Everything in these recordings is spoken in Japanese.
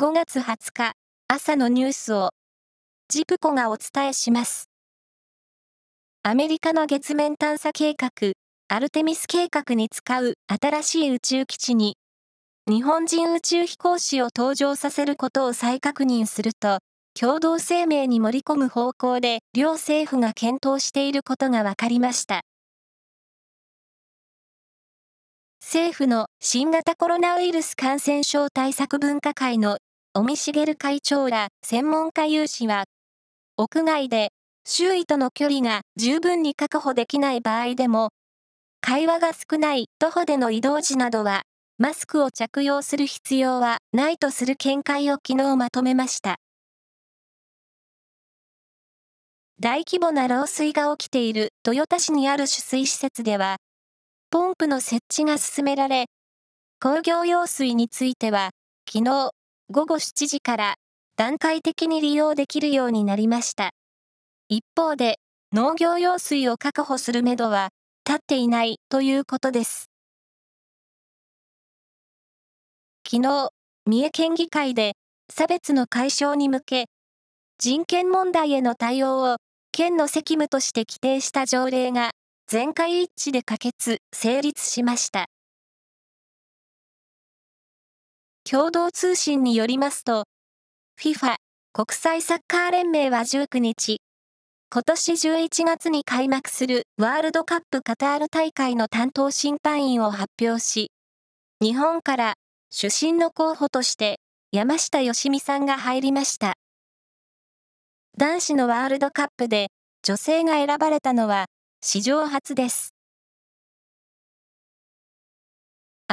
5月20日朝のニュースをジプコがお伝えします。アメリカの月面探査計画アルテミス計画に使う新しい宇宙基地に日本人宇宙飛行士を登場させることを再確認すると共同声明に盛り込む方向で両政府が検討していることが分かりました。政府の新型コロナウイルス感染症対策分科会の尾身茂会長ら専門家有志は、屋外で周囲との距離が十分に確保できない場合でも、会話が少ない徒歩での移動時などは、マスクを着用する必要はないとする見解を昨日まとめました。大規模な漏水が起きている豊田市にある取水施設では、ポンプの設置が進められ、工業用水については、昨日午後7時から段階的に利用できるようになりました。一方で、農業用水を確保するめどは立っていないということです。昨日、三重県議会で差別の解消に向け、人権問題への対応を県の責務として規定した条例が全会一致で可決・成立しました。共同通信によりますと、FIFA 国際サッカー連盟は19日、今年11月に開幕するワールドカップカタール大会の担当審判員を発表し、日本から主審の候補として山下良美さんが入りました。男子のワールドカップで女性が選ばれたのは史上初です。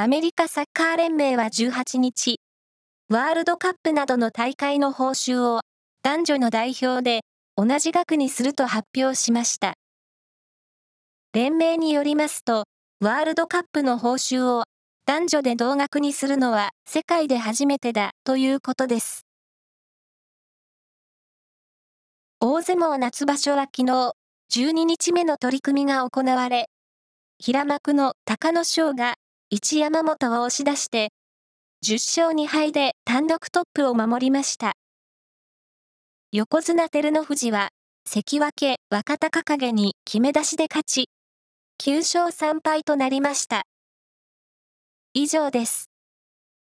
アメリカサッカー連盟は18日、ワールドカップなどの大会の報酬を男女の代表で同じ額にすると発表しました。連盟によりますと、ワールドカップの報酬を男女で同額にするのは世界で初めてだということです。大相撲夏場所は昨日、12日目の取り組みが行われ、平幕の隆の勝が一山本を押し出して、10勝2敗で単独トップを守りました。横綱照ノ富士は、関脇若隆景に決め出しで勝ち、9勝3敗となりました。以上です。